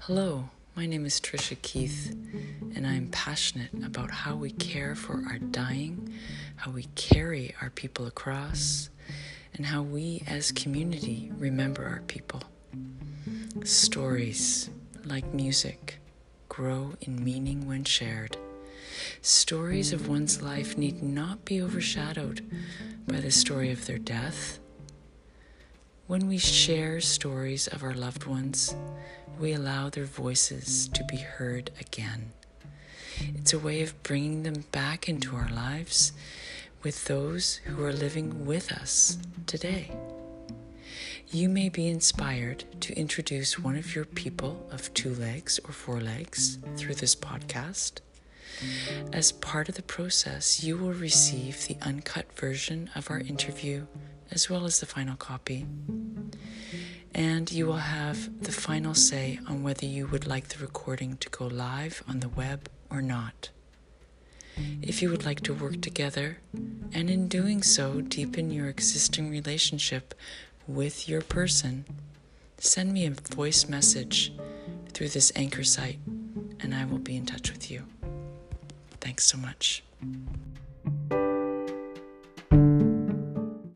Hello, my name is Trisha Keith, and I am passionate about how we care for our dying, how we carry our people across, and how we as community remember our people. Stories, like music, grow in meaning when shared. Stories of one's life need not be overshadowed by the story of their death. When we share stories of our loved ones, we allow their voices to be heard again. It's a way of bringing them back into our lives with those who are living with us today. You may be inspired to introduce one of your people of two legs or four legs through this podcast. As part of the process, you will receive the uncut version of our interview as well as the final copy and you will have the final say on whether you would like the recording to go live on the web or not. If you would like to work together, and in doing so, deepen your existing relationship with your person, send me a voice message through this anchor site, and I will be in touch with you. Thanks so much.